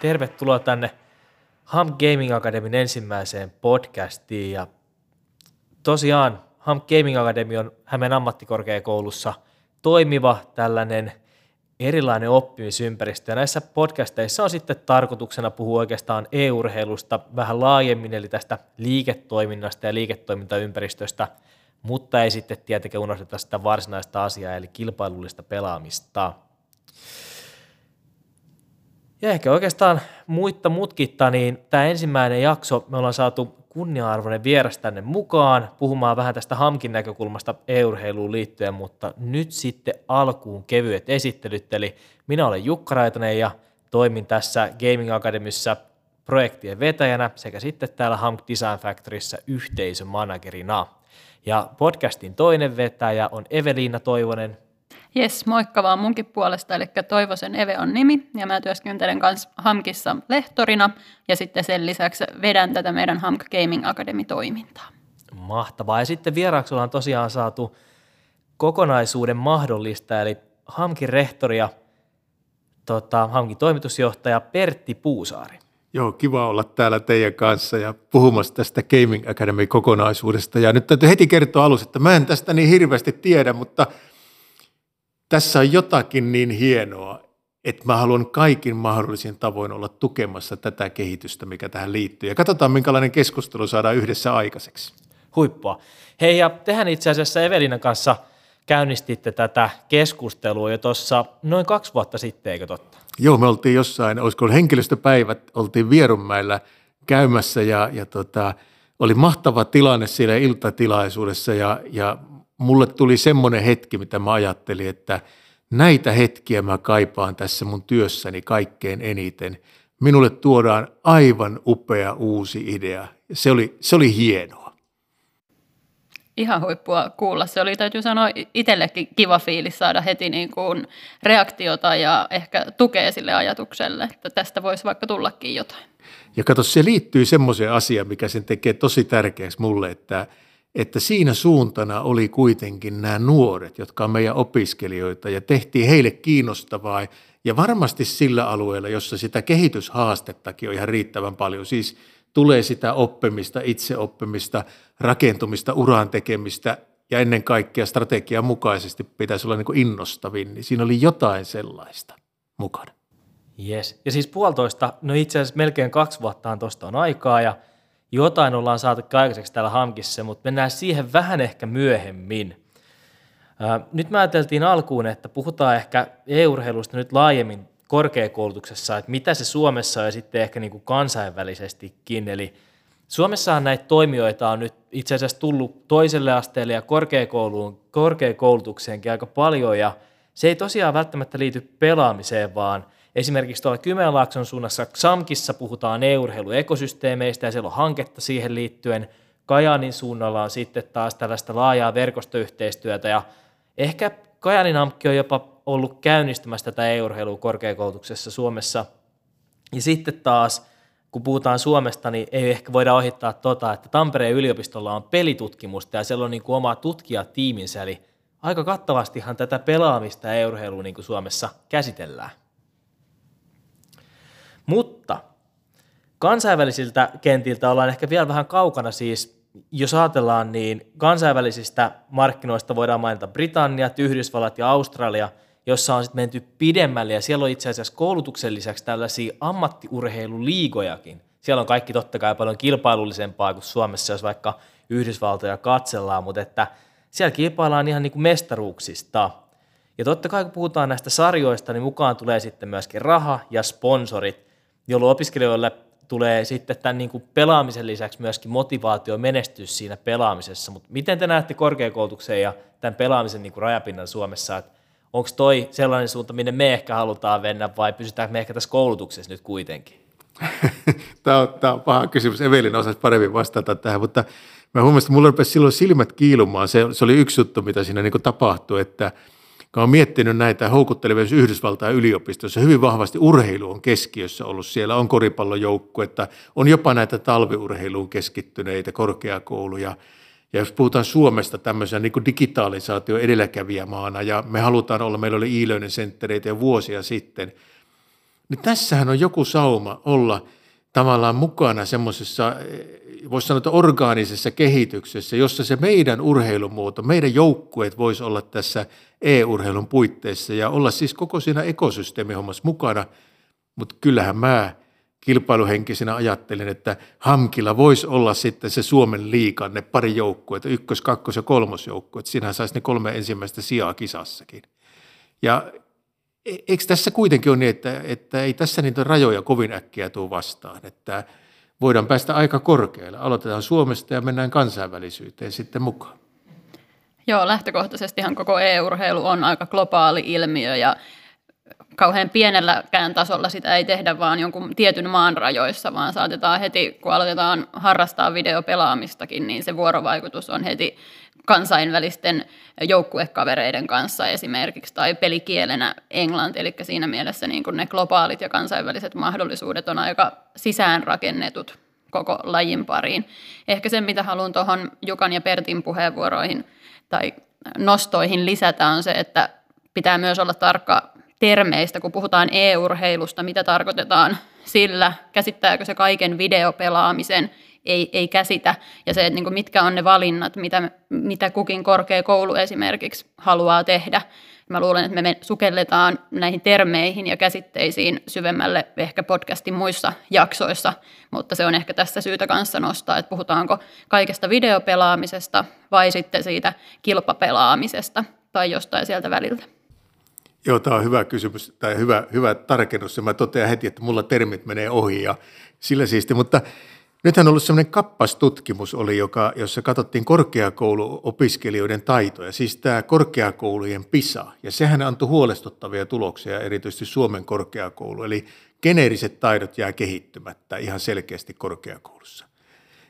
tervetuloa tänne Ham Gaming Academyn ensimmäiseen podcastiin. Ja tosiaan Ham Gaming Academy on Hämeen ammattikorkeakoulussa toimiva tällainen erilainen oppimisympäristö. Ja näissä podcasteissa on sitten tarkoituksena puhua oikeastaan e-urheilusta vähän laajemmin, eli tästä liiketoiminnasta ja liiketoimintaympäristöstä, mutta ei sitten tietenkään unohdeta sitä varsinaista asiaa, eli kilpailullista pelaamista. Ja ehkä oikeastaan muitta mutkitta, niin tämä ensimmäinen jakso me ollaan saatu kunnia-arvoinen vieras tänne mukaan puhumaan vähän tästä Hamkin näkökulmasta e-urheiluun liittyen, mutta nyt sitten alkuun kevyet esittelyt, eli minä olen Jukka Raitanen ja toimin tässä Gaming Academyssä projektien vetäjänä sekä sitten täällä Hamk Design Factoryssä yhteisömanagerina. Ja podcastin toinen vetäjä on Eveliina Toivonen. Jes, moikka vaan munkin puolesta, eli Toivosen Eve on nimi, ja mä työskentelen kanssa Hamkissa lehtorina, ja sitten sen lisäksi vedän tätä meidän Hamk Gaming Academy-toimintaa. Mahtavaa, ja sitten vieraaksi ollaan tosiaan saatu kokonaisuuden mahdollista, eli Hamkin rehtori ja tota, Hamkin toimitusjohtaja Pertti Puusaari. Joo, kiva olla täällä teidän kanssa ja puhumassa tästä Gaming Academy-kokonaisuudesta. Ja nyt täytyy heti kertoa alussa, että mä en tästä niin hirveästi tiedä, mutta – tässä on jotakin niin hienoa, että mä haluan kaikin mahdollisin tavoin olla tukemassa tätä kehitystä, mikä tähän liittyy. Ja katsotaan, minkälainen keskustelu saadaan yhdessä aikaiseksi. Huippua. Hei, ja tehän itse asiassa Evelinan kanssa käynnistitte tätä keskustelua jo tuossa noin kaksi vuotta sitten, eikö totta? Joo, me oltiin jossain, olisiko ollut henkilöstöpäivät, oltiin Vierunmäellä käymässä ja, ja tota, oli mahtava tilanne siellä iltatilaisuudessa ja, ja mulle tuli semmoinen hetki, mitä mä ajattelin, että näitä hetkiä mä kaipaan tässä mun työssäni kaikkein eniten. Minulle tuodaan aivan upea uusi idea. Se oli, se oli hienoa. Ihan huippua kuulla. Se oli, täytyy sanoa, itsellekin kiva fiilis saada heti niin kuin reaktiota ja ehkä tukea sille ajatukselle, että tästä voisi vaikka tullakin jotain. Ja kato, se liittyy semmoiseen asiaan, mikä sen tekee tosi tärkeäksi mulle, että – että siinä suuntana oli kuitenkin nämä nuoret, jotka on meidän opiskelijoita ja tehtiin heille kiinnostavaa ja varmasti sillä alueella, jossa sitä kehityshaastettakin on ihan riittävän paljon, siis tulee sitä oppimista, itseoppimista, rakentumista, uran tekemistä ja ennen kaikkea strategian mukaisesti pitäisi olla niin innostavin, niin siinä oli jotain sellaista mukana. Yes. Ja siis puolitoista, no itse asiassa melkein kaksi vuotta tuosta on aikaa ja – jotain ollaan saatu aikaiseksi täällä Hamkissa, mutta mennään siihen vähän ehkä myöhemmin. Nyt mä ajateltiin alkuun, että puhutaan ehkä e-urheilusta nyt laajemmin korkeakoulutuksessa, että mitä se Suomessa on ja sitten ehkä niin kuin kansainvälisestikin. Eli Suomessahan näitä toimijoita on nyt itse asiassa tullut toiselle asteelle ja korkeakouluun, korkeakoulutukseenkin aika paljon ja se ei tosiaan välttämättä liity pelaamiseen, vaan – Esimerkiksi tuolla Kymenlaakson suunnassa XAMKissa puhutaan e-urheiluekosysteemeistä ja siellä on hanketta siihen liittyen. Kajanin suunnalla on sitten taas tällaista laajaa verkostoyhteistyötä ja ehkä Kajanin AMKki on jopa ollut käynnistämässä tätä e-urheilua korkeakoulutuksessa Suomessa. Ja sitten taas, kun puhutaan Suomesta, niin ei ehkä voida ohittaa tota, että Tampereen yliopistolla on pelitutkimusta ja siellä on niin kuin oma tutkijatiiminsä, eli aika kattavastihan tätä pelaamista ja e-urheilua niin kuin Suomessa käsitellään. Mutta kansainvälisiltä kentiltä ollaan ehkä vielä vähän kaukana siis, jos ajatellaan, niin kansainvälisistä markkinoista voidaan mainita Britannia, Yhdysvallat ja Australia, jossa on sitten menty pidemmälle ja siellä on itse asiassa koulutuksen lisäksi tällaisia ammattiurheiluliigojakin. Siellä on kaikki totta kai paljon kilpailullisempaa kuin Suomessa, jos vaikka Yhdysvaltoja katsellaan, mutta että siellä kilpaillaan ihan niin kuin mestaruuksista. Ja totta kai kun puhutaan näistä sarjoista, niin mukaan tulee sitten myöskin raha ja sponsorit, jolloin opiskelijoille tulee sitten tämän niin kuin pelaamisen lisäksi myöskin motivaatio menestys siinä pelaamisessa. Mutta miten te näette korkeakoulutuksen ja tämän pelaamisen niin kuin rajapinnan Suomessa, onko toi sellainen suunta, minne me ehkä halutaan mennä vai pysytäänkö me ehkä tässä koulutuksessa nyt kuitenkin? tämä, on, tämä on paha kysymys. Evelin osasi paremmin vastata tähän, mutta mä huomasin, että mulla rupesi silloin silmät kiilumaan. Se, se oli yksi juttu, mitä siinä niin tapahtui, että – kun olen miettinyt näitä houkuttelevia Yhdysvaltain yliopistossa, hyvin vahvasti urheilu on keskiössä ollut siellä, on että on jopa näitä talviurheiluun keskittyneitä korkeakouluja. Ja jos puhutaan Suomesta tämmöisenä niin digitalisaatio edelläkävijämaana, ja me halutaan olla, meillä oli e-learning centereitä jo vuosia sitten, niin tässähän on joku sauma olla tavallaan mukana semmoisessa, voisi sanoa, että orgaanisessa kehityksessä, jossa se meidän urheilumuoto, meidän joukkueet voisi olla tässä e-urheilun puitteissa ja olla siis koko siinä ekosysteemihommassa mukana, mutta kyllähän mä kilpailuhenkisenä ajattelin, että Hamkilla voisi olla sitten se Suomen liikan, ne pari joukkuetta, ykkös-, kakkos- ja kolmosjoukkuet. Siinähän saisi ne kolme ensimmäistä sijaa kisassakin. Ja eikö tässä kuitenkin ole niin, että, että ei tässä niitä rajoja kovin äkkiä tule vastaan, että voidaan päästä aika korkealle. Aloitetaan Suomesta ja mennään kansainvälisyyteen sitten mukaan. Joo, lähtökohtaisestihan koko e-urheilu on aika globaali ilmiö ja kauhean pienelläkään tasolla sitä ei tehdä vaan jonkun tietyn maan rajoissa, vaan saatetaan heti, kun aloitetaan harrastaa videopelaamistakin, niin se vuorovaikutus on heti kansainvälisten joukkuekavereiden kanssa esimerkiksi, tai pelikielenä englanti, eli siinä mielessä niin kuin ne globaalit ja kansainväliset mahdollisuudet on aika sisäänrakennetut koko lajin pariin. Ehkä se, mitä haluan tuohon Jukan ja Pertin puheenvuoroihin tai nostoihin lisätä, on se, että pitää myös olla tarkka termeistä, kun puhutaan e-urheilusta, mitä tarkoitetaan sillä, käsittääkö se kaiken videopelaamisen, ei, ei käsitä, ja se, että niin kuin mitkä on ne valinnat, mitä, mitä kukin korkeakoulu esimerkiksi haluaa tehdä. Mä luulen, että me sukelletaan näihin termeihin ja käsitteisiin syvemmälle ehkä podcastin muissa jaksoissa, mutta se on ehkä tässä syytä kanssa nostaa, että puhutaanko kaikesta videopelaamisesta vai sitten siitä kilpapelaamisesta tai jostain sieltä väliltä. Joo, tämä on hyvä kysymys tai hyvä, hyvä tarkennus. Ja mä totean heti, että mulla termit menee ohi ja sillä siisti. Mutta nythän on ollut sellainen kappastutkimus, oli, joka, jossa katsottiin korkeakouluopiskelijoiden taitoja, siis tämä korkeakoulujen PISA. Ja sehän antoi huolestuttavia tuloksia, erityisesti Suomen korkeakoulu. Eli geneeriset taidot jää kehittymättä ihan selkeästi korkeakoulussa.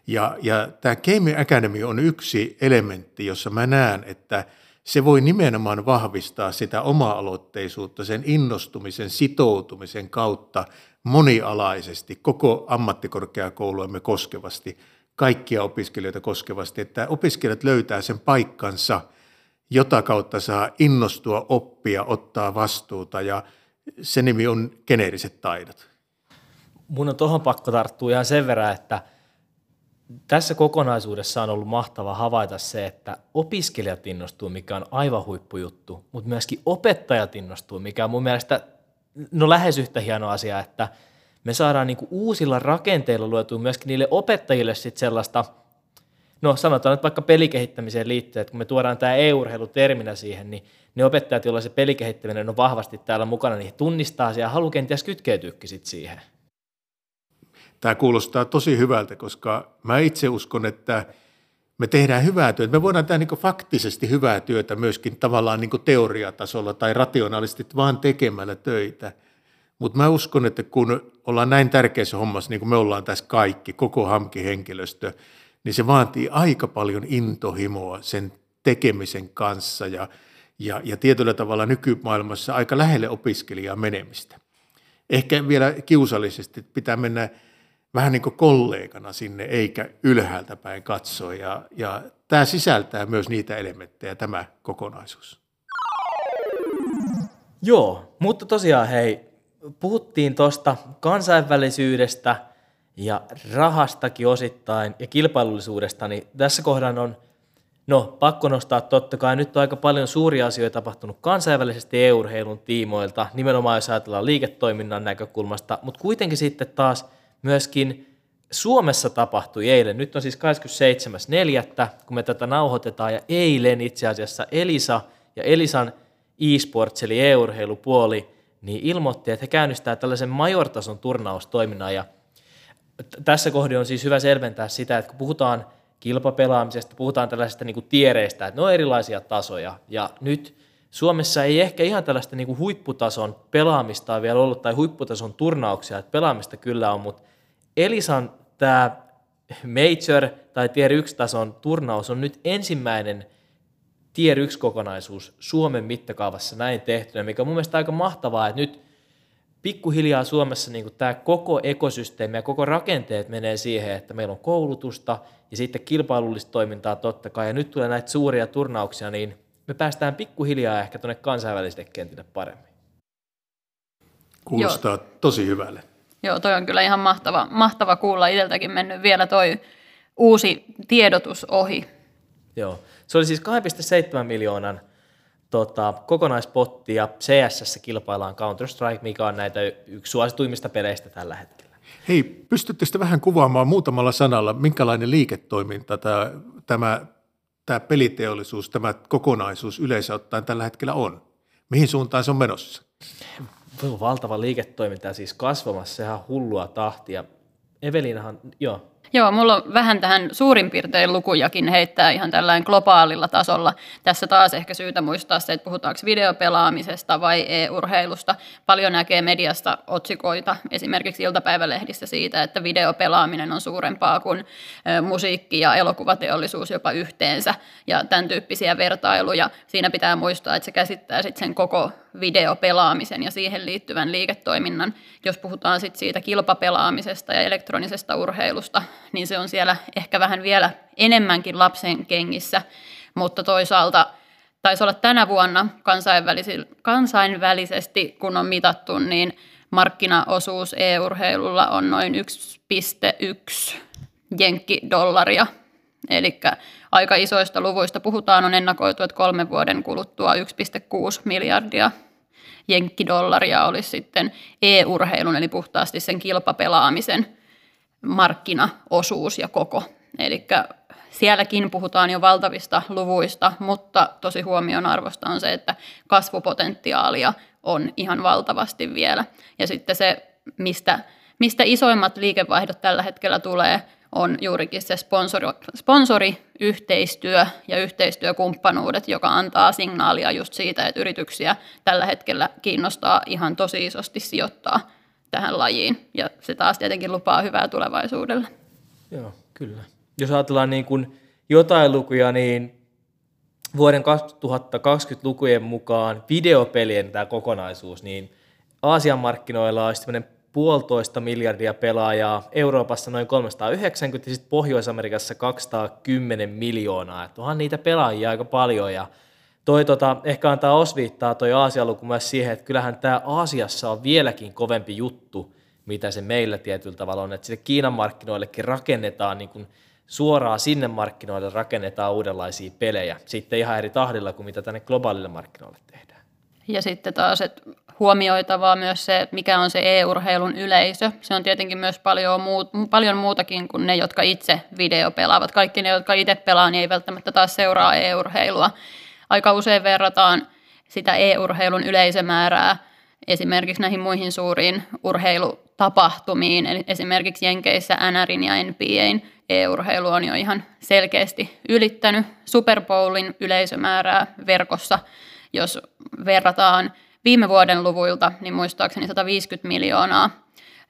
Ja, ja tämä Game Academy on yksi elementti, jossa mä näen, että – se voi nimenomaan vahvistaa sitä oma-aloitteisuutta, sen innostumisen, sitoutumisen kautta monialaisesti, koko ammattikorkeakouluemme koskevasti, kaikkia opiskelijoita koskevasti, että opiskelijat löytää sen paikkansa, jota kautta saa innostua, oppia, ottaa vastuuta ja se nimi on geneeriset taidot. Mun on tuohon pakko tarttua ihan sen verran, että – tässä kokonaisuudessa on ollut mahtava havaita se, että opiskelijat innostuu, mikä on aivan huippujuttu, mutta myöskin opettajat innostuu, mikä on mun mielestä no lähes yhtä hieno asia, että me saadaan niinku uusilla rakenteilla luotua myöskin niille opettajille sit sellaista, no sanotaan nyt vaikka pelikehittämiseen liittyen, että kun me tuodaan tämä e-urheilu terminä siihen, niin ne opettajat, joilla se pelikehittäminen on vahvasti täällä mukana, niin he tunnistaa se ja haluaa kenties kytkeytyäkin sit siihen. Tämä kuulostaa tosi hyvältä, koska mä itse uskon, että me tehdään hyvää työtä. Me voidaan tehdä niin faktisesti hyvää työtä myöskin tavallaan niin teoriatasolla tai rationaalisesti vaan tekemällä töitä. Mutta mä uskon, että kun ollaan näin tärkeässä hommassa, niin kuin me ollaan tässä kaikki, koko HAMKI-henkilöstö, niin se vaatii aika paljon intohimoa sen tekemisen kanssa ja, ja, ja tietyllä tavalla nykymaailmassa aika lähelle opiskelijaa menemistä. Ehkä vielä kiusallisesti pitää mennä vähän niin kuin kollegana sinne, eikä ylhäältä päin katsoa. Ja, ja tämä sisältää myös niitä elementtejä, tämä kokonaisuus. Joo, mutta tosiaan hei, puhuttiin tuosta kansainvälisyydestä ja rahastakin osittain ja kilpailullisuudesta, niin tässä kohdan on No, pakko nostaa totta kai. Nyt on aika paljon suuria asioita tapahtunut kansainvälisesti EU-urheilun tiimoilta, nimenomaan jos ajatellaan liiketoiminnan näkökulmasta, mutta kuitenkin sitten taas – myöskin Suomessa tapahtui eilen, nyt on siis 27.4., kun me tätä nauhoitetaan, ja eilen itse asiassa Elisa ja Elisan e-sports eli e-urheilupuoli niin ilmoitti, että he käynnistää tällaisen majortason turnaustoiminnan, ja tässä kohdin on siis hyvä selventää sitä, että kun puhutaan kilpapelaamisesta, puhutaan tällaisista niin tiereistä, että ne on erilaisia tasoja, ja nyt Suomessa ei ehkä ihan tällaista niin huipputason pelaamista vielä ollut, tai huipputason turnauksia, että pelaamista kyllä on, mutta Elisan tämä Major tai Tier 1-tason turnaus on nyt ensimmäinen Tier 1-kokonaisuus Suomen mittakaavassa näin tehtynä, mikä on mun mielestä aika mahtavaa, että nyt pikkuhiljaa Suomessa niin tämä koko ekosysteemi ja koko rakenteet menee siihen, että meillä on koulutusta ja sitten kilpailullista toimintaa totta kai, ja nyt tulee näitä suuria turnauksia, niin me päästään pikkuhiljaa ehkä tuonne kansainvälisille kentille paremmin. Kuulostaa Joo. tosi hyvälle. Joo, toi on kyllä ihan mahtava, mahtava kuulla. Itseltäkin mennyt vielä toi uusi tiedotus ohi. Joo, se oli siis 2,7 miljoonan tota, kokonaispotti ja CSS kilpaillaan Counter-Strike, mikä on näitä yksi suosituimmista peleistä tällä hetkellä. Hei, pystyttekö vähän kuvaamaan muutamalla sanalla, minkälainen liiketoiminta tämä, tämä, tämä peliteollisuus, tämä kokonaisuus yleensä ottaen tällä hetkellä on? Mihin suuntaan se on menossa? Valtava liiketoiminta siis kasvamassa ihan hullua tahtia. Evelinahan, joo, Joo, mulla on vähän tähän suurin piirtein lukujakin heittää ihan tällainen globaalilla tasolla. Tässä taas ehkä syytä muistaa se, että puhutaanko videopelaamisesta vai e-urheilusta. Paljon näkee mediasta otsikoita, esimerkiksi iltapäivälehdissä siitä, että videopelaaminen on suurempaa kuin musiikki- ja elokuvateollisuus jopa yhteensä ja tämän tyyppisiä vertailuja. Siinä pitää muistaa, että se käsittää sitten sen koko videopelaamisen ja siihen liittyvän liiketoiminnan. Jos puhutaan sitten siitä kilpapelaamisesta ja elektronisesta urheilusta, niin se on siellä ehkä vähän vielä enemmänkin lapsen kengissä, mutta toisaalta taisi olla tänä vuonna kansainvälisesti, kun on mitattu, niin markkinaosuus e-urheilulla on noin 1,1 jenkkidollaria. Eli aika isoista luvuista puhutaan, on ennakoitu, että kolmen vuoden kuluttua 1,6 miljardia jenkkidollaria olisi sitten e-urheilun, eli puhtaasti sen kilpapelaamisen markkinaosuus ja koko. Eli sielläkin puhutaan jo valtavista luvuista, mutta tosi huomionarvosta on se, että kasvupotentiaalia on ihan valtavasti vielä. Ja sitten se, mistä, mistä isoimmat liikevaihdot tällä hetkellä tulee, on juurikin se sponsori, sponsoriyhteistyö ja yhteistyökumppanuudet, joka antaa signaalia just siitä, että yrityksiä tällä hetkellä kiinnostaa ihan tosi isosti sijoittaa tähän lajiin. Ja se taas tietenkin lupaa hyvää tulevaisuudelle. Joo, kyllä. Jos ajatellaan niin kuin jotain lukuja, niin vuoden 2020 lukujen mukaan videopelien tämä kokonaisuus, niin Aasian markkinoilla olisi puolitoista miljardia pelaajaa, Euroopassa noin 390 ja sitten Pohjois-Amerikassa 210 miljoonaa. Että onhan niitä pelaajia aika paljon ja toi tota, ehkä antaa osviittaa toi Aasian luku myös siihen, että kyllähän tämä Aasiassa on vieläkin kovempi juttu, mitä se meillä tietyllä tavalla on, että sinne Kiinan markkinoillekin rakennetaan niin kuin suoraan sinne markkinoille rakennetaan uudenlaisia pelejä, sitten ihan eri tahdilla kuin mitä tänne globaalille markkinoille tehdään. Ja sitten taas, että huomioitavaa myös se, mikä on se e-urheilun yleisö. Se on tietenkin myös paljon, muut, paljon muutakin kuin ne, jotka itse videopelaavat. Kaikki ne, jotka itse pelaa, niin ei välttämättä taas seuraa e-urheilua. Aika usein verrataan sitä e-urheilun yleisömäärää esimerkiksi näihin muihin suuriin urheilutapahtumiin. Eli esimerkiksi Jenkeissä NRin ja NBAin e-urheilu on jo ihan selkeästi ylittänyt Super Bowlin yleisömäärää verkossa, jos verrataan – viime vuoden luvuilta, niin muistaakseni 150 miljoonaa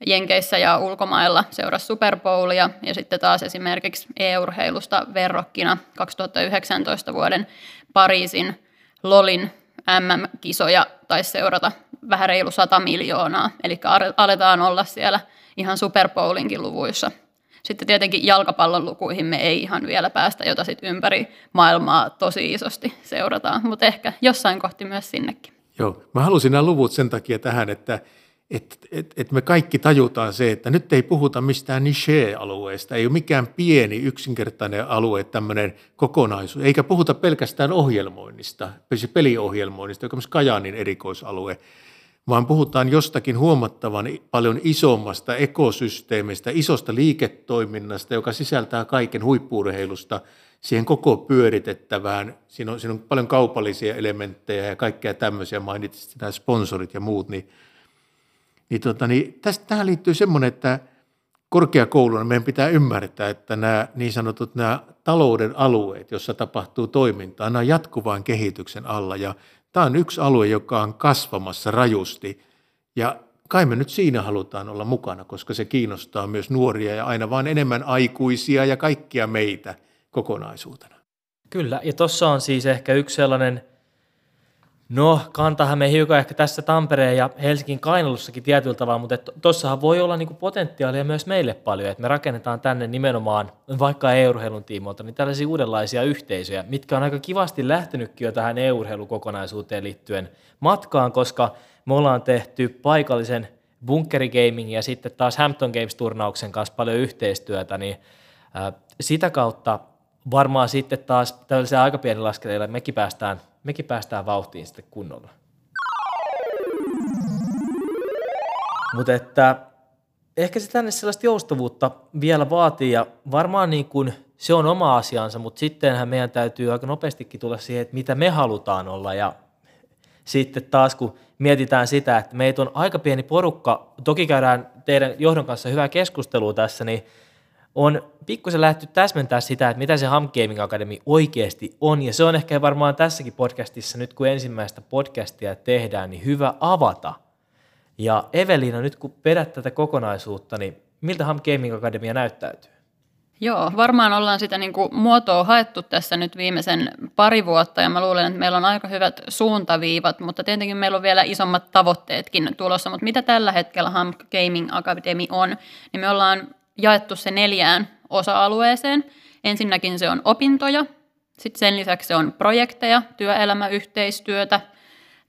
Jenkeissä ja ulkomailla seurasi Super Bowlia ja sitten taas esimerkiksi e-urheilusta verrokkina 2019 vuoden Pariisin LOLin MM-kisoja taisi seurata vähän reilu 100 miljoonaa, eli aletaan olla siellä ihan Super Bowlinkin luvuissa. Sitten tietenkin jalkapallon lukuihin me ei ihan vielä päästä, jota sitten ympäri maailmaa tosi isosti seurataan, mutta ehkä jossain kohti myös sinnekin. Joo, mä halusin nämä luvut sen takia tähän, että et, et, et me kaikki tajutaan se, että nyt ei puhuta mistään niche-alueesta, ei ole mikään pieni yksinkertainen alue, tämmöinen kokonaisuus, eikä puhuta pelkästään ohjelmoinnista, peliohjelmoinnista, joka on myös Kajaanin erikoisalue, vaan puhutaan jostakin huomattavan paljon isommasta ekosysteemistä, isosta liiketoiminnasta, joka sisältää kaiken huippuurheilusta – siihen koko pyöritettävään, siinä on, siinä on paljon kaupallisia elementtejä ja kaikkea tämmöisiä, mainitsit nämä sponsorit ja muut, niin, niin, tota, niin tästä, tähän liittyy semmoinen, että korkeakouluna meidän pitää ymmärtää, että nämä niin sanotut nämä talouden alueet, joissa tapahtuu toimintaa, nämä on jatkuvaan kehityksen alla. Ja tämä on yksi alue, joka on kasvamassa rajusti. Ja kai me nyt siinä halutaan olla mukana, koska se kiinnostaa myös nuoria ja aina vaan enemmän aikuisia ja kaikkia meitä – kokonaisuutena. Kyllä, ja tuossa on siis ehkä yksi sellainen, no kantahan me hiukan ehkä tässä Tampereen ja Helsingin Kainalussakin tietyllä tavalla, mutta tuossahan voi olla niinku potentiaalia myös meille paljon, että me rakennetaan tänne nimenomaan vaikka e-urheilun tiimoilta, niin tällaisia uudenlaisia yhteisöjä, mitkä on aika kivasti lähtenytkin jo tähän e-urheilukokonaisuuteen liittyen matkaan, koska Me ollaan tehty paikallisen bunkerigaming ja sitten taas Hampton Games-turnauksen kanssa paljon yhteistyötä, niin sitä kautta varmaan sitten taas tällaisella aika pienellä askeleilla mekin päästään, mekin päästään vauhtiin sitten kunnolla. Mutta että ehkä se tänne sellaista joustavuutta vielä vaatii ja varmaan niin kuin se on oma asiansa, mutta sittenhän meidän täytyy aika nopeastikin tulla siihen, että mitä me halutaan olla ja sitten taas kun mietitään sitä, että meitä on aika pieni porukka, toki käydään teidän johdon kanssa hyvää keskustelua tässä, niin on pikkusen lähty täsmentää sitä, että mitä se Ham Gaming Academy oikeasti on, ja se on ehkä varmaan tässäkin podcastissa, nyt kun ensimmäistä podcastia tehdään, niin hyvä avata. Ja Evelina, nyt kun vedät tätä kokonaisuutta, niin miltä Ham Gaming Academia näyttäytyy? Joo, varmaan ollaan sitä niin kuin muotoa haettu tässä nyt viimeisen pari vuotta ja mä luulen, että meillä on aika hyvät suuntaviivat, mutta tietenkin meillä on vielä isommat tavoitteetkin tulossa. Mutta mitä tällä hetkellä Hump Gaming Academy on, niin me ollaan jaettu se neljään osa-alueeseen. Ensinnäkin se on opintoja, sitten sen lisäksi se on projekteja, työelämäyhteistyötä,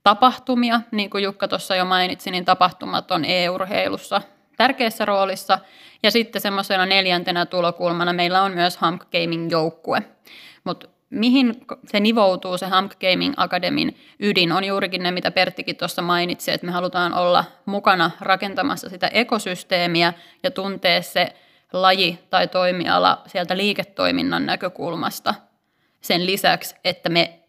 tapahtumia, niin kuin Jukka tuossa jo mainitsi, niin tapahtumat on e-urheilussa tärkeässä roolissa. Ja sitten semmoisena neljäntenä tulokulmana meillä on myös Hump Gaming-joukkue. Mutta mihin se nivoutuu, se Hump Gaming Akademin ydin, on juurikin ne, mitä Perttikin tuossa mainitsi, että me halutaan olla mukana rakentamassa sitä ekosysteemiä ja tuntea se laji tai toimiala sieltä liiketoiminnan näkökulmasta. Sen lisäksi, että me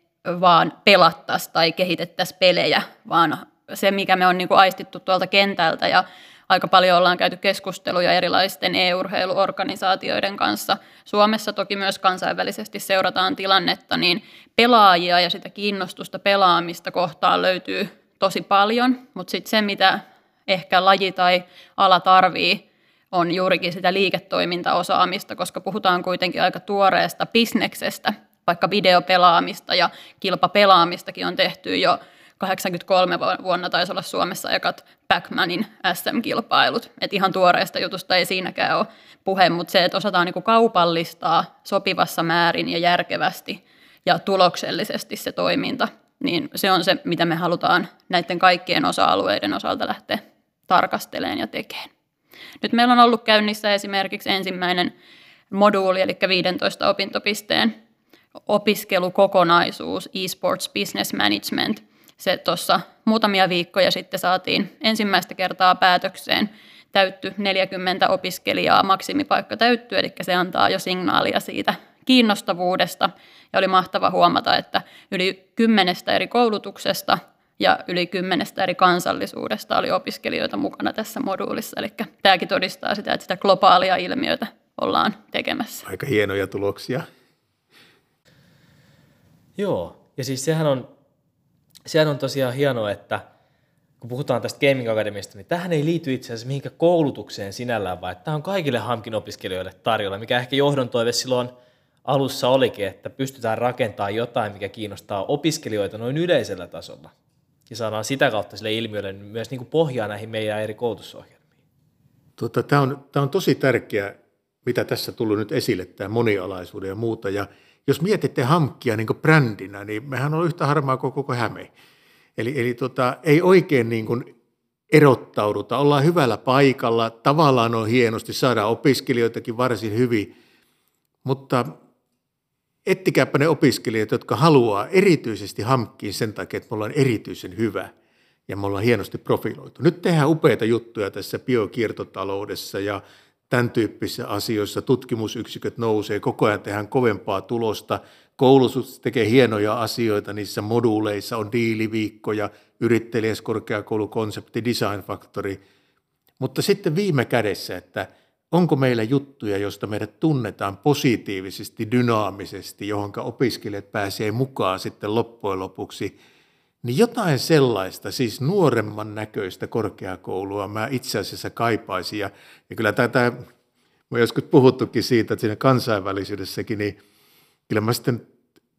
vaan pelattaisiin tai kehitettäisiin pelejä, vaan se, mikä me on niin kuin aistittu tuolta kentältä ja aika paljon ollaan käyty keskusteluja erilaisten e-urheiluorganisaatioiden kanssa. Suomessa toki myös kansainvälisesti seurataan tilannetta, niin pelaajia ja sitä kiinnostusta pelaamista kohtaan löytyy tosi paljon, mutta sitten se, mitä ehkä laji tai ala tarvii, on juurikin sitä liiketoimintaosaamista, koska puhutaan kuitenkin aika tuoreesta bisneksestä, vaikka videopelaamista ja kilpapelaamistakin on tehty jo 83 vuonna taisi olla Suomessa ekat Pac-Manin SM-kilpailut. Et ihan tuoreesta jutusta ei siinäkään ole puhe, mutta se, että osataan niinku kaupallistaa sopivassa määrin ja järkevästi ja tuloksellisesti se toiminta, niin se on se, mitä me halutaan näiden kaikkien osa-alueiden osalta lähteä tarkasteleen ja tekemään. Nyt meillä on ollut käynnissä esimerkiksi ensimmäinen moduuli, eli 15 opintopisteen opiskelukokonaisuus, eSports Business Management – se tuossa muutamia viikkoja sitten saatiin ensimmäistä kertaa päätökseen täytty 40 opiskelijaa, maksimipaikka täyttyy, eli se antaa jo signaalia siitä kiinnostavuudesta. Ja oli mahtava huomata, että yli kymmenestä eri koulutuksesta ja yli kymmenestä eri kansallisuudesta oli opiskelijoita mukana tässä moduulissa. Eli tämäkin todistaa sitä, että sitä globaalia ilmiötä ollaan tekemässä. Aika hienoja tuloksia. Joo, ja siis sehän on sehän on tosiaan hienoa, että kun puhutaan tästä Gaming Academista, niin tähän ei liity itse asiassa mihinkään koulutukseen sinällään, vaan tämä on kaikille HAMKin opiskelijoille tarjolla, mikä ehkä johdon toive silloin alussa olikin, että pystytään rakentamaan jotain, mikä kiinnostaa opiskelijoita noin yleisellä tasolla. Ja saadaan sitä kautta sille ilmiölle myös niin kuin pohjaa näihin meidän eri koulutusohjelmiin. Tota, tämä, on, tämä on tosi tärkeä, mitä tässä tullut nyt esille, tämä monialaisuuden ja muuta. Ja jos mietitte Hamkkia niin brändinä, niin mehän on yhtä harmaa kuin koko Häme. Eli, eli tota, ei oikein niin kuin erottauduta, ollaan hyvällä paikalla, tavallaan on hienosti, saadaan opiskelijoitakin varsin hyvin, mutta ettikääpä ne opiskelijat, jotka haluaa erityisesti Hamkkiin sen takia, että me ollaan erityisen hyvä ja me ollaan hienosti profiloitu. Nyt tehdään upeita juttuja tässä biokiertotaloudessa ja tämän tyyppisissä asioissa tutkimusyksiköt nousee, koko ajan tehdään kovempaa tulosta, koulutus tekee hienoja asioita niissä moduuleissa, on diiliviikkoja, yrittäjäskorkeakoulukonsepti, design factory, mutta sitten viime kädessä, että onko meillä juttuja, joista meidät tunnetaan positiivisesti, dynaamisesti, johon opiskelijat pääsee mukaan sitten loppujen lopuksi – niin jotain sellaista, siis nuoremman näköistä korkeakoulua mä itse asiassa kaipaisin. Ja, ja kyllä tätä, mä joskus puhuttukin siitä, että siinä kansainvälisyydessäkin, niin kyllä mä sitten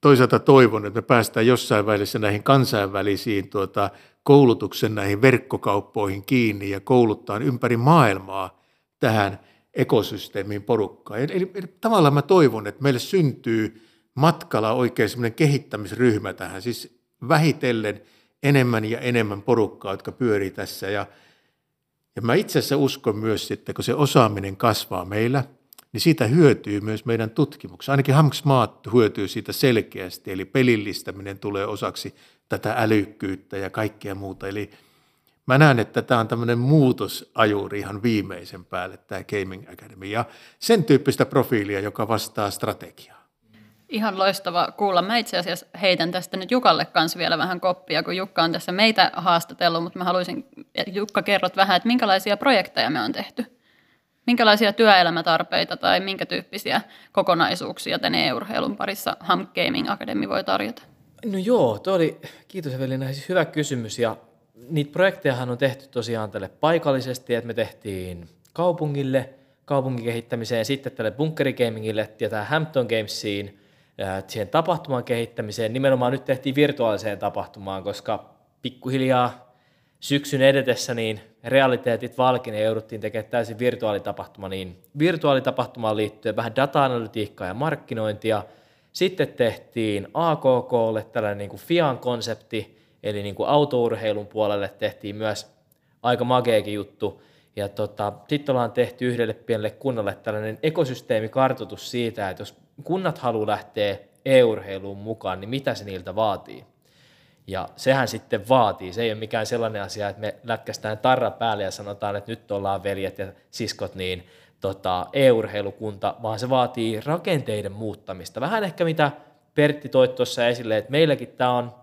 toisaalta toivon, että me päästään jossain välissä näihin kansainvälisiin tuota, koulutuksen näihin verkkokauppoihin kiinni ja kouluttaa ympäri maailmaa tähän ekosysteemiin porukkaa. Eli, eli, eli tavallaan mä toivon, että meille syntyy matkalla oikein semmoinen kehittämisryhmä tähän, siis vähitellen enemmän ja enemmän porukkaa, jotka pyörii tässä. Ja, ja mä itse asiassa uskon myös sitten, kun se osaaminen kasvaa meillä, niin siitä hyötyy myös meidän tutkimuksessa. Ainakin Hamksmaat hyötyy siitä selkeästi, eli pelillistäminen tulee osaksi tätä älykkyyttä ja kaikkea muuta. Eli mä näen, että tämä on tämmöinen muutosajuri ihan viimeisen päälle, tämä Gaming Academy, ja sen tyyppistä profiilia, joka vastaa strategiaa. Ihan loistava kuulla. Mä itse asiassa heitän tästä nyt Jukalle kanssa vielä vähän koppia, kun Jukka on tässä meitä haastatellut, mutta mä haluaisin, Jukka kerrot vähän, että minkälaisia projekteja me on tehty. Minkälaisia työelämätarpeita tai minkä tyyppisiä kokonaisuuksia tänne e-urheilun parissa Ham Gaming Academy voi tarjota? No joo, tuo oli, kiitos Evelina, siis hyvä kysymys ja niitä projektejahan on tehty tosiaan tälle paikallisesti, että me tehtiin kaupungille, kaupungin kehittämiseen ja sitten tälle bunkkerigamingille ja tähän Hampton Gamesiin, siihen tapahtuman kehittämiseen. Nimenomaan nyt tehtiin virtuaaliseen tapahtumaan, koska pikkuhiljaa syksyn edetessä niin realiteetit valkin ja jouduttiin tekemään täysin virtuaalitapahtuma, niin virtuaalitapahtumaan liittyen vähän data-analytiikkaa ja markkinointia. Sitten tehtiin AKKlle tällainen niin kuin FIAN-konsepti, eli niin kuin autourheilun puolelle tehtiin myös aika mageekin juttu. Ja tota, sitten ollaan tehty yhdelle pienelle kunnalle tällainen ekosysteemikartoitus siitä, että jos kunnat haluaa lähteä e-urheiluun mukaan, niin mitä se niiltä vaatii. Ja sehän sitten vaatii, se ei ole mikään sellainen asia, että me lätkästään tarra päälle ja sanotaan, että nyt ollaan veljet ja siskot, niin tota, e-urheilukunta, vaan se vaatii rakenteiden muuttamista. Vähän ehkä mitä Pertti toi tuossa esille, että meilläkin tämä on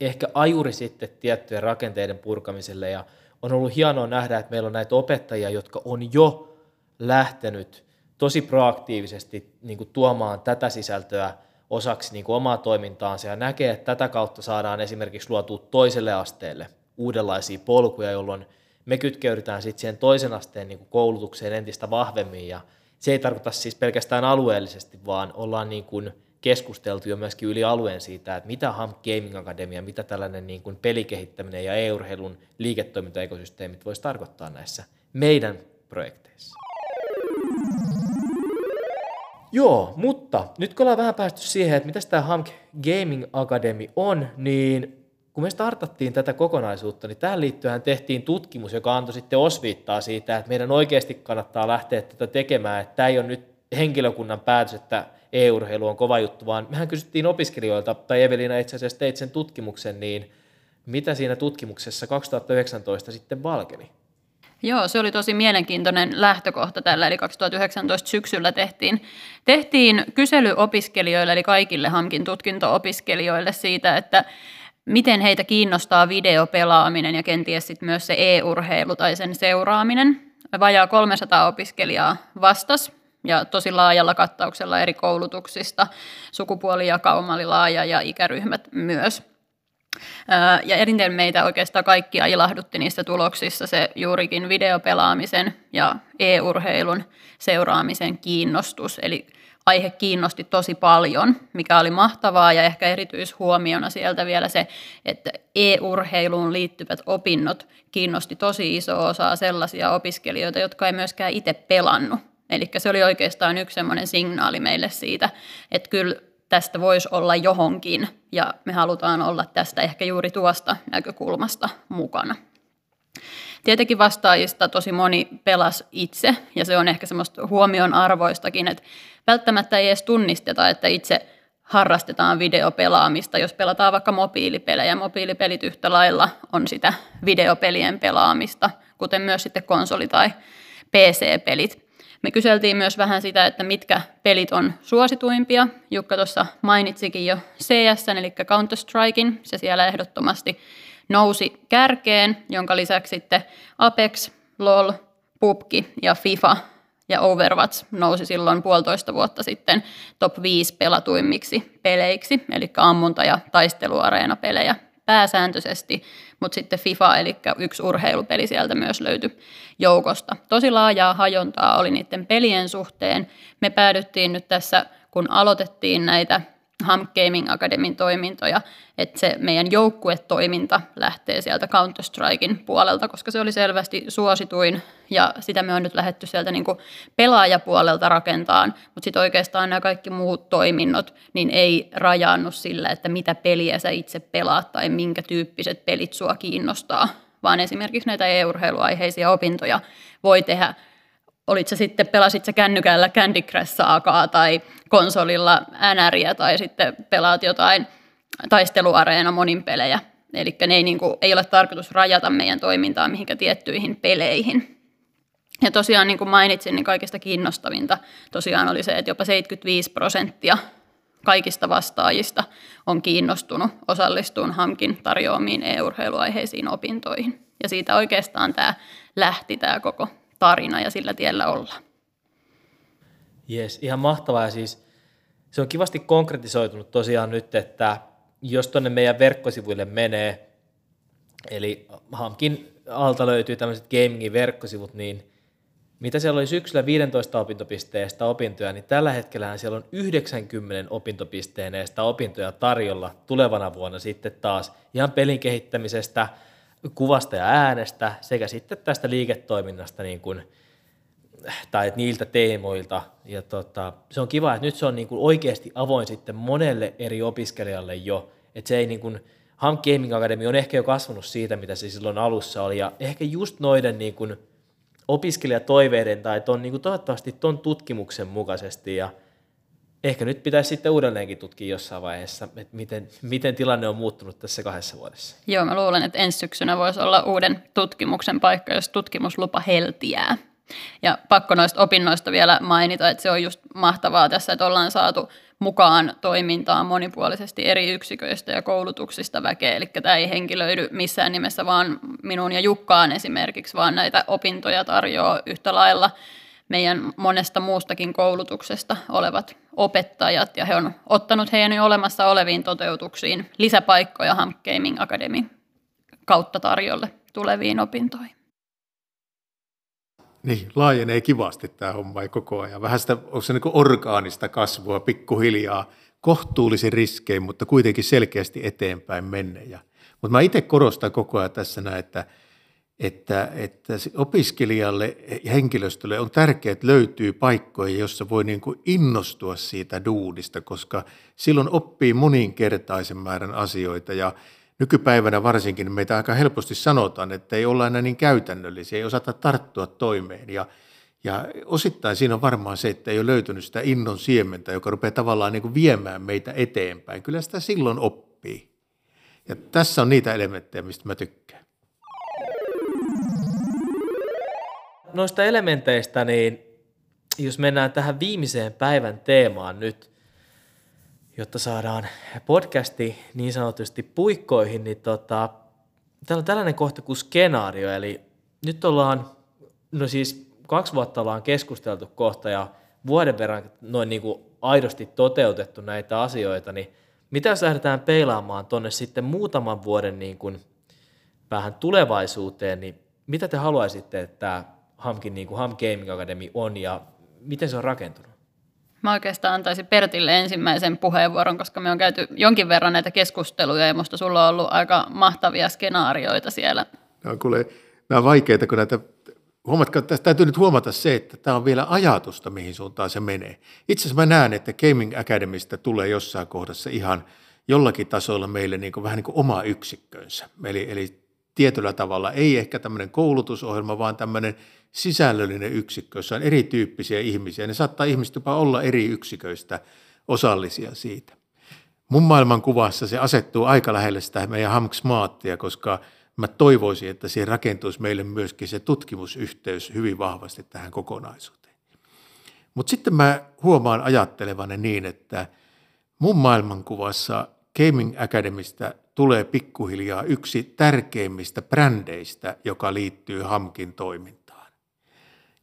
ehkä ajuri sitten tiettyjen rakenteiden purkamiselle ja on ollut hienoa nähdä, että meillä on näitä opettajia, jotka on jo lähtenyt tosi proaktiivisesti niin kuin tuomaan tätä sisältöä osaksi niin kuin omaa toimintaansa ja näkee, että tätä kautta saadaan esimerkiksi luotua toiselle asteelle uudenlaisia polkuja, jolloin me kytkeydytään sitten siihen toisen asteen niin kuin koulutukseen entistä vahvemmin. Ja se ei tarkoita siis pelkästään alueellisesti, vaan ollaan niin kuin keskusteltu jo myöskin yli alueen siitä, että mitä Ham Gaming Academia, mitä tällainen niin kuin pelikehittäminen ja e-urheilun liiketoimintaekosysteemit voisi tarkoittaa näissä meidän projekteissa. Joo, mutta nyt kun ollaan vähän päästy siihen, että mitä tämä Hamk Gaming Academy on, niin kun me startattiin tätä kokonaisuutta, niin tähän liittyen tehtiin tutkimus, joka antoi sitten osviittaa siitä, että meidän oikeasti kannattaa lähteä tätä tekemään, että tämä ei ole nyt henkilökunnan päätös, että e-urheilu on kova juttu, vaan mehän kysyttiin opiskelijoilta, tai Evelina itse asiassa teit sen tutkimuksen, niin mitä siinä tutkimuksessa 2019 sitten valkeni? Joo, se oli tosi mielenkiintoinen lähtökohta tällä, eli 2019 syksyllä tehtiin, tehtiin kysely opiskelijoille, eli kaikille HAMKin tutkinto-opiskelijoille siitä, että miten heitä kiinnostaa videopelaaminen ja kenties sit myös se e-urheilu tai sen seuraaminen. Vajaa 300 opiskelijaa vastas ja tosi laajalla kattauksella eri koulutuksista. Sukupuolijakauma oli laaja ja ikäryhmät myös. Ja eniten meitä oikeastaan kaikkia ilahdutti niistä tuloksissa se juurikin videopelaamisen ja e-urheilun seuraamisen kiinnostus. Eli aihe kiinnosti tosi paljon, mikä oli mahtavaa ja ehkä erityishuomiona sieltä vielä se, että e-urheiluun liittyvät opinnot kiinnosti tosi iso osaa sellaisia opiskelijoita, jotka ei myöskään itse pelannut. Eli se oli oikeastaan yksi semmoinen signaali meille siitä, että kyllä tästä voisi olla johonkin ja me halutaan olla tästä ehkä juuri tuosta näkökulmasta mukana. Tietenkin vastaajista tosi moni pelasi itse ja se on ehkä semmoista huomion arvoistakin, että välttämättä ei edes tunnisteta, että itse harrastetaan videopelaamista, jos pelataan vaikka mobiilipelejä. Mobiilipelit yhtä lailla on sitä videopelien pelaamista, kuten myös sitten konsoli- tai PC-pelit. Me kyseltiin myös vähän sitä, että mitkä pelit on suosituimpia. Jukka tuossa mainitsikin jo CS, eli Counter-Strikein. Se siellä ehdottomasti nousi kärkeen, jonka lisäksi sitten Apex, LOL, PUBG ja FIFA ja Overwatch nousi silloin puolitoista vuotta sitten top 5 pelatuimmiksi peleiksi, eli ammunta- ja taisteluareena-pelejä pääsääntöisesti, mutta sitten FIFA, eli yksi urheilupeli sieltä myös löytyi joukosta. Tosi laajaa hajontaa oli niiden pelien suhteen. Me päädyttiin nyt tässä, kun aloitettiin näitä Ham Gaming Academyn toimintoja, että se meidän joukkuetoiminta lähtee sieltä Counter-Strikein puolelta, koska se oli selvästi suosituin ja sitä me on nyt lähetty sieltä niin kuin pelaajapuolelta rakentaan, mutta sitten oikeastaan nämä kaikki muut toiminnot niin ei rajaannu sillä, että mitä peliä sä itse pelaat tai minkä tyyppiset pelit sua kiinnostaa, vaan esimerkiksi näitä e-urheiluaiheisia opintoja voi tehdä olit se sitten, pelasit se kännykällä Candy Crush Saakaa tai konsolilla NRiä tai sitten pelaat jotain taisteluareena monin pelejä. Eli ne ei, niin kuin, ei ole tarkoitus rajata meidän toimintaa mihinkä tiettyihin peleihin. Ja tosiaan niin kuin mainitsin, niin kaikista kiinnostavinta tosiaan oli se, että jopa 75 prosenttia kaikista vastaajista on kiinnostunut osallistumaan HAMKin tarjoamiin e-urheiluaiheisiin opintoihin. Ja siitä oikeastaan tämä lähti tämä koko tarina ja sillä tiellä olla. Jes, ihan mahtavaa ja siis se on kivasti konkretisoitunut tosiaan nyt, että jos tuonne meidän verkkosivuille menee, eli Hamkin alta löytyy tämmöiset gamingin verkkosivut, niin mitä siellä oli syksyllä 15 opintopisteestä opintoja, niin tällä hetkellä siellä on 90 opintopisteen opintoja tarjolla tulevana vuonna sitten taas ihan pelin kehittämisestä, kuvasta ja äänestä sekä sitten tästä liiketoiminnasta niin kuin, tai niiltä teemoilta. Ja tota, se on kiva, että nyt se on niin kuin oikeasti avoin sitten monelle eri opiskelijalle jo, että se ei niin kuin, Hank Gaming Academy on ehkä jo kasvanut siitä, mitä se silloin alussa oli, ja ehkä just noiden niin kuin opiskelijatoiveiden tai ton, niin kuin toivottavasti tuon tutkimuksen mukaisesti, ja ehkä nyt pitäisi sitten uudelleenkin tutkia jossain vaiheessa, että miten, miten tilanne on muuttunut tässä kahdessa vuodessa. Joo, mä luulen, että ensi syksynä voisi olla uuden tutkimuksen paikka, jos tutkimuslupa heltiää. Ja pakko noista opinnoista vielä mainita, että se on just mahtavaa tässä, että ollaan saatu mukaan toimintaan monipuolisesti eri yksiköistä ja koulutuksista väkeä. Eli tämä ei henkilöidy missään nimessä vaan minun ja Jukkaan esimerkiksi, vaan näitä opintoja tarjoaa yhtä lailla meidän monesta muustakin koulutuksesta olevat opettajat, ja he on ottanut heidän jo olemassa oleviin toteutuksiin lisäpaikkoja Hamp Gaming Academy kautta tarjolle tuleviin opintoihin. Niin, laajenee kivasti tämä homma koko ajan. Vähän sitä, onko se niin orgaanista kasvua pikkuhiljaa, kohtuullisen riskein, mutta kuitenkin selkeästi eteenpäin menne. Ja, mutta mä itse korostan koko ajan tässä näin, että – että, että opiskelijalle ja henkilöstölle on tärkeää, että löytyy paikkoja, jossa voi niin kuin innostua siitä duudista, koska silloin oppii moninkertaisen määrän asioita ja nykypäivänä varsinkin meitä aika helposti sanotaan, että ei olla enää niin käytännöllisiä, ei osata tarttua toimeen ja, ja osittain siinä on varmaan se, että ei ole löytynyt sitä innon siementä, joka rupeaa tavallaan niin kuin viemään meitä eteenpäin. Kyllä sitä silloin oppii. Ja tässä on niitä elementtejä, mistä mä tykkään. Noista elementeistä, niin jos mennään tähän viimeiseen päivän teemaan nyt, jotta saadaan podcasti niin sanotusti puikkoihin, niin tota, täällä on tällainen kohta kuin skenaario, eli nyt ollaan, no siis kaksi vuotta ollaan keskusteltu kohta ja vuoden verran noin niin kuin aidosti toteutettu näitä asioita, niin mitä jos lähdetään peilaamaan tuonne sitten muutaman vuoden niin kuin vähän tulevaisuuteen, niin mitä te haluaisitte, että Hamkin niin kuin Ham Gaming Academy on ja miten se on rakentunut? Mä oikeastaan antaisin Pertille ensimmäisen puheenvuoron, koska me on käyty jonkin verran näitä keskusteluja ja musta sulla on ollut aika mahtavia skenaarioita siellä. Nämä on, kuule, nämä on vaikeita, kun näitä Huomatkaa, että täytyy nyt huomata se, että tämä on vielä ajatusta, mihin suuntaan se menee. Itse asiassa mä näen, että Gaming Academystä tulee jossain kohdassa ihan jollakin tasolla meille niin kuin, vähän niin kuin oma yksikkönsä. Eli, eli tietyllä tavalla ei ehkä tämmöinen koulutusohjelma, vaan tämmöinen sisällöllinen yksikkö, jossa on erityyppisiä ihmisiä. Ne saattaa ihmiset jopa olla eri yksiköistä osallisia siitä. Mun maailmankuvassa se asettuu aika lähelle sitä meidän Hamk Smartia, koska mä toivoisin, että siihen rakentuisi meille myöskin se tutkimusyhteys hyvin vahvasti tähän kokonaisuuteen. Mutta sitten mä huomaan ajattelevanne niin, että mun maailmankuvassa Gaming Academista tulee pikkuhiljaa yksi tärkeimmistä brändeistä, joka liittyy Hamkin toimintaan.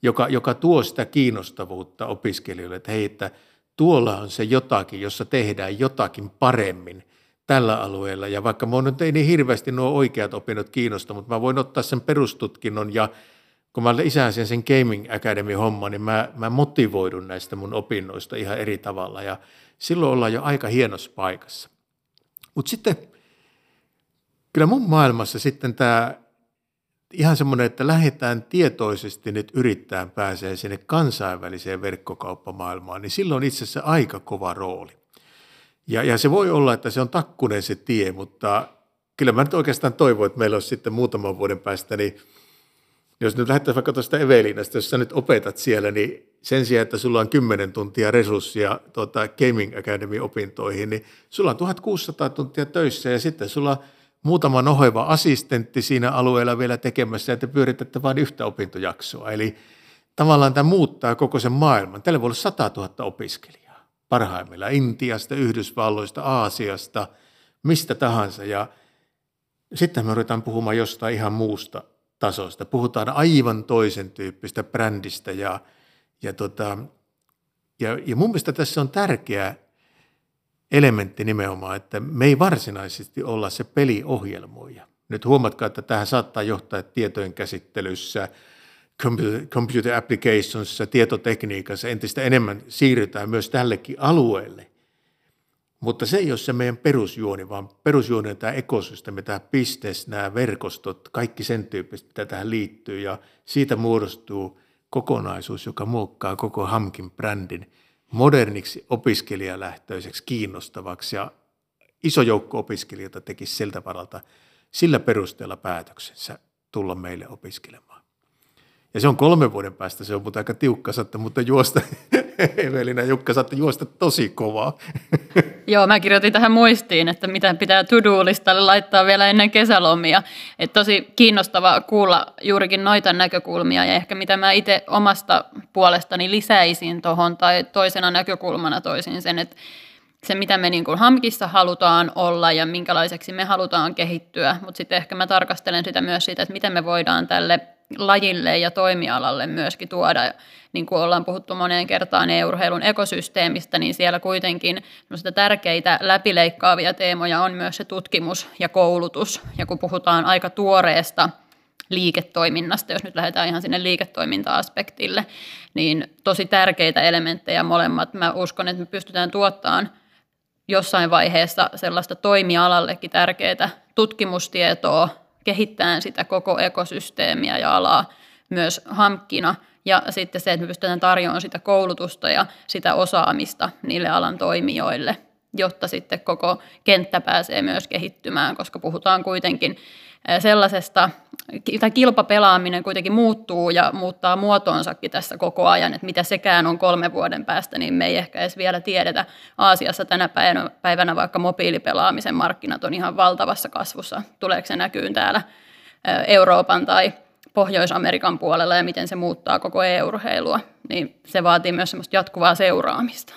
Joka, joka tuo sitä kiinnostavuutta opiskelijoille, että hei, että tuolla on se jotakin, jossa tehdään jotakin paremmin tällä alueella. Ja vaikka minua nyt ei niin hirveästi nuo oikeat opinnot kiinnosta, mutta mä voin ottaa sen perustutkinnon ja kun mä lisäsin sen Gaming Academy homman, niin mä, mä motivoidun näistä mun opinnoista ihan eri tavalla ja silloin ollaan jo aika hienossa paikassa. Mutta sitten kyllä mun maailmassa sitten tämä ihan semmoinen, että lähdetään tietoisesti nyt yrittää pääsee sinne kansainväliseen verkkokauppamaailmaan, niin silloin on itse asiassa aika kova rooli. Ja, ja se voi olla, että se on takkunen se tie, mutta kyllä mä nyt oikeastaan toivon, että meillä olisi sitten muutaman vuoden päästä, niin jos nyt lähdettäisiin vaikka tuosta Evelinasta, jos sä nyt opetat siellä, niin sen sijaan, että sulla on 10 tuntia resurssia tuota Gaming Academy-opintoihin, niin sulla on 1600 tuntia töissä ja sitten sulla muutama noheva assistentti siinä alueella vielä tekemässä ja te pyöritätte vain yhtä opintojaksoa. Eli tavallaan tämä muuttaa koko sen maailman. Tällä voi olla 100 000 opiskelijaa parhaimmillaan Intiasta, Yhdysvalloista, Aasiasta, mistä tahansa. Ja sitten me ruvetaan puhumaan jostain ihan muusta tasosta. Puhutaan aivan toisen tyyppistä brändistä ja, ja, tota, ja, ja mun mielestä tässä on tärkeä elementti nimenomaan, että me ei varsinaisesti olla se peliohjelmoija. Nyt huomatkaa, että tähän saattaa johtaa tietojen käsittelyssä, computer applicationsissa, tietotekniikassa entistä enemmän siirrytään myös tällekin alueelle. Mutta se ei ole se meidän perusjuoni, vaan perusjuoni on tämä ekosysteemi, tämä business, nämä verkostot, kaikki sen tyyppiset, mitä tähän liittyy. Ja siitä muodostuu kokonaisuus, joka muokkaa koko Hamkin brändin moderniksi opiskelijalähtöiseksi, kiinnostavaksi ja iso joukko opiskelijoita tekisi siltä varalta sillä perusteella päätöksensä tulla meille opiskelemaan. Ja se on kolmen vuoden päästä, se on mutta aika tiukka satta, mutta juosta, Evelina Jukka saatte juosta tosi kovaa. Joo, mä kirjoitin tähän muistiin, että mitä pitää to-do-listalle laittaa vielä ennen kesälomia. Et tosi kiinnostavaa kuulla juurikin noita näkökulmia ja ehkä mitä mä itse omasta puolestani lisäisin tuohon tai toisena näkökulmana toisin sen, että se, mitä me niin kuin HAMKissa halutaan olla ja minkälaiseksi me halutaan kehittyä, mutta sitten ehkä mä tarkastelen sitä myös siitä, että miten me voidaan tälle lajille ja toimialalle myöskin tuoda. Niin kuin ollaan puhuttu moneen kertaan e-urheilun ekosysteemistä, niin siellä kuitenkin tärkeitä läpileikkaavia teemoja on myös se tutkimus ja koulutus. Ja kun puhutaan aika tuoreesta liiketoiminnasta, jos nyt lähdetään ihan sinne liiketoiminta-aspektille, niin tosi tärkeitä elementtejä molemmat. Mä uskon, että me pystytään tuottamaan jossain vaiheessa sellaista toimialallekin tärkeää tutkimustietoa, kehittämään sitä koko ekosysteemiä ja alaa myös hankkina. Ja sitten se, että me pystytään tarjoamaan sitä koulutusta ja sitä osaamista niille alan toimijoille, jotta sitten koko kenttä pääsee myös kehittymään, koska puhutaan kuitenkin sellaisesta, tai kilpapelaaminen kuitenkin muuttuu ja muuttaa muotoonsakin tässä koko ajan, että mitä sekään on kolme vuoden päästä, niin me ei ehkä edes vielä tiedetä. Aasiassa tänä päivänä vaikka mobiilipelaamisen markkinat on ihan valtavassa kasvussa. Tuleeko se näkyy täällä Euroopan tai Pohjois-Amerikan puolella ja miten se muuttaa koko EU-urheilua, niin se vaatii myös semmoista jatkuvaa seuraamista.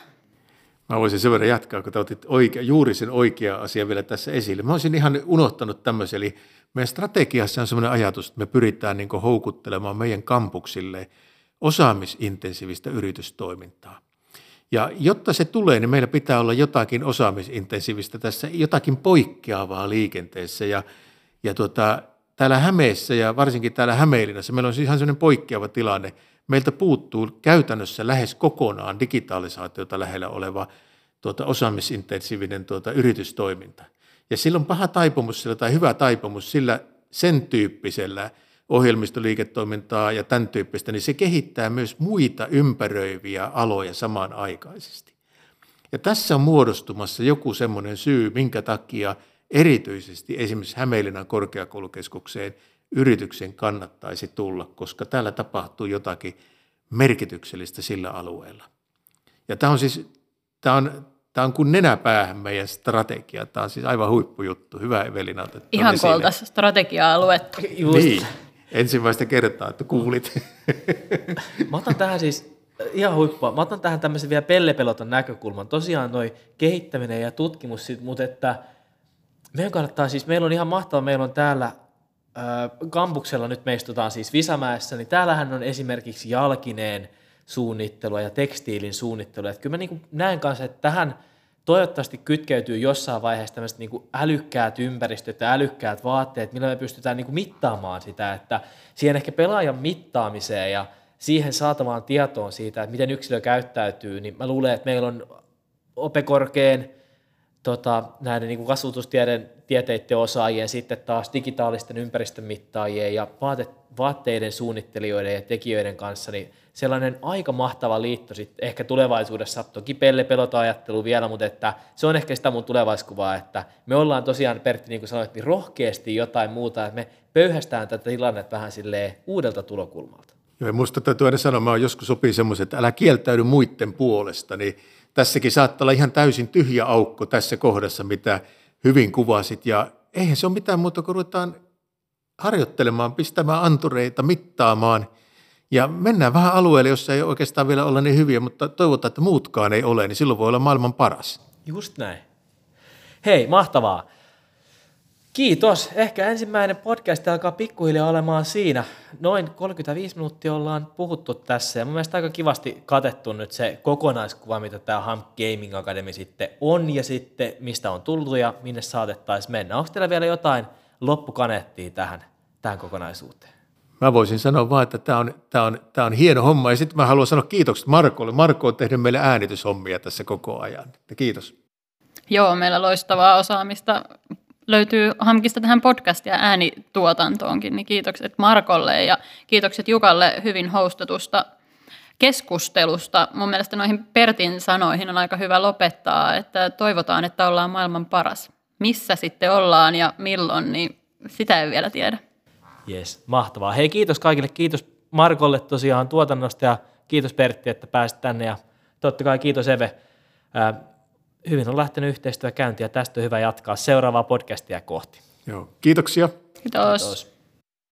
Mä voisin sen verran jatkaa, kun otit oikea, juuri sen oikea asia vielä tässä esille. Mä olisin ihan unohtanut tämmöisen, eli meidän strategiassa on sellainen ajatus, että me pyritään niin houkuttelemaan meidän kampuksille osaamisintensiivistä yritystoimintaa. Ja jotta se tulee, niin meillä pitää olla jotakin osaamisintensiivistä tässä, jotakin poikkeavaa liikenteessä. Ja, ja tuota, täällä Hämeessä ja varsinkin täällä Hämeenlinnassa meillä on siis ihan sellainen poikkeava tilanne. Meiltä puuttuu käytännössä lähes kokonaan digitalisaatiota lähellä oleva tuota, osaamisintensiivinen tuota, yritystoiminta. Ja sillä on paha taipumus sillä, tai hyvä taipumus sillä sen tyyppisellä ohjelmistoliiketoimintaa ja tämän tyyppistä, niin se kehittää myös muita ympäröiviä aloja samanaikaisesti. Ja tässä on muodostumassa joku semmoinen syy, minkä takia erityisesti esimerkiksi Hämeenlinnan korkeakoulukeskukseen yrityksen kannattaisi tulla, koska täällä tapahtuu jotakin merkityksellistä sillä alueella. Ja tämä on siis, tämä on, Tämä on kuin nenäpäähän meidän strategia. Tämä on siis aivan huippujuttu. Hyvä Evelina. Ihan koltas strategia-aluetta. Just. Niin, ensimmäistä kertaa, että kuulit. Mä otan tähän siis ihan huippua. Mä otan tähän tämmöisen vielä pellepeloton näkökulman. Tosiaan noi kehittäminen ja tutkimus, mutta että meidän kannattaa siis, meillä on ihan mahtava, meillä on täällä äh, kampuksella, nyt me istutaan siis Visamäessä, niin täällähän on esimerkiksi Jalkineen – suunnittelua ja tekstiilin suunnittelua. Että kyllä mä niin näen kanssa, että tähän, toivottavasti kytkeytyy jossain vaiheessa tämmöiset niin älykkäät ympäristöt ja älykkäät vaatteet, millä me pystytään niin kuin mittaamaan sitä, että siihen ehkä pelaajan mittaamiseen ja siihen saatavaan tietoon siitä, että miten yksilö käyttäytyy, niin mä luulen, että meillä on opekorkeen tota, näiden niin kasvatustieteiden tieteiden osaajien, sitten taas digitaalisten ympäristömittaajien ja vaate, vaatteiden suunnittelijoiden ja tekijöiden kanssa, niin sellainen aika mahtava liitto sitten ehkä tulevaisuudessa, toki pelle pelota ajattelu vielä, mutta että se on ehkä sitä mun tulevaisuuskuvaa, että me ollaan tosiaan Pertti, niin kuin sanoit, niin rohkeasti jotain muuta, että me pöyhästään tätä tilannetta vähän silleen uudelta tulokulmalta. Joo, minusta täytyy aina sanoa, mä joskus sopii semmoisen, että älä kieltäydy muiden puolesta, niin tässäkin saattaa olla ihan täysin tyhjä aukko tässä kohdassa, mitä hyvin kuvasit, ja eihän se ole mitään muuta kuin ruvetaan harjoittelemaan, pistämään antureita, mittaamaan, ja mennään vähän alueelle, jossa ei oikeastaan vielä olla niin hyviä, mutta toivotaan, että muutkaan ei ole, niin silloin voi olla maailman paras. Just näin. Hei, mahtavaa. Kiitos. Ehkä ensimmäinen podcast alkaa pikkuhiljaa olemaan siinä. Noin 35 minuuttia ollaan puhuttu tässä ja mun mielestä aika kivasti katettu nyt se kokonaiskuva, mitä tämä Hump Gaming Academy sitten on ja sitten mistä on tullut ja minne saatettaisiin mennä. Onko teillä vielä jotain loppukaneettia tähän, tähän kokonaisuuteen? Mä voisin sanoa vaan, että tämä on, tämä on, tämä on hieno homma ja sitten mä haluan sanoa kiitokset Markolle. Marko on tehnyt meille äänityshommia tässä koko ajan. Kiitos. Joo, meillä loistavaa osaamista löytyy Hamkista tähän podcast- ja äänituotantoonkin, niin kiitokset Markolle ja kiitokset Jukalle hyvin hostatusta keskustelusta. Mun mielestä noihin Pertin sanoihin on aika hyvä lopettaa, että toivotaan, että ollaan maailman paras. Missä sitten ollaan ja milloin, niin sitä ei vielä tiedä. Yes, mahtavaa. Hei, kiitos kaikille. Kiitos Markolle tosiaan tuotannosta ja kiitos Pertti, että pääsit tänne ja totta kai kiitos Eve hyvin on lähtenyt yhteistyö käyntiin ja tästä on hyvä jatkaa seuraavaa podcastia kohti. Joo, kiitoksia. Kiitos. Kiitos.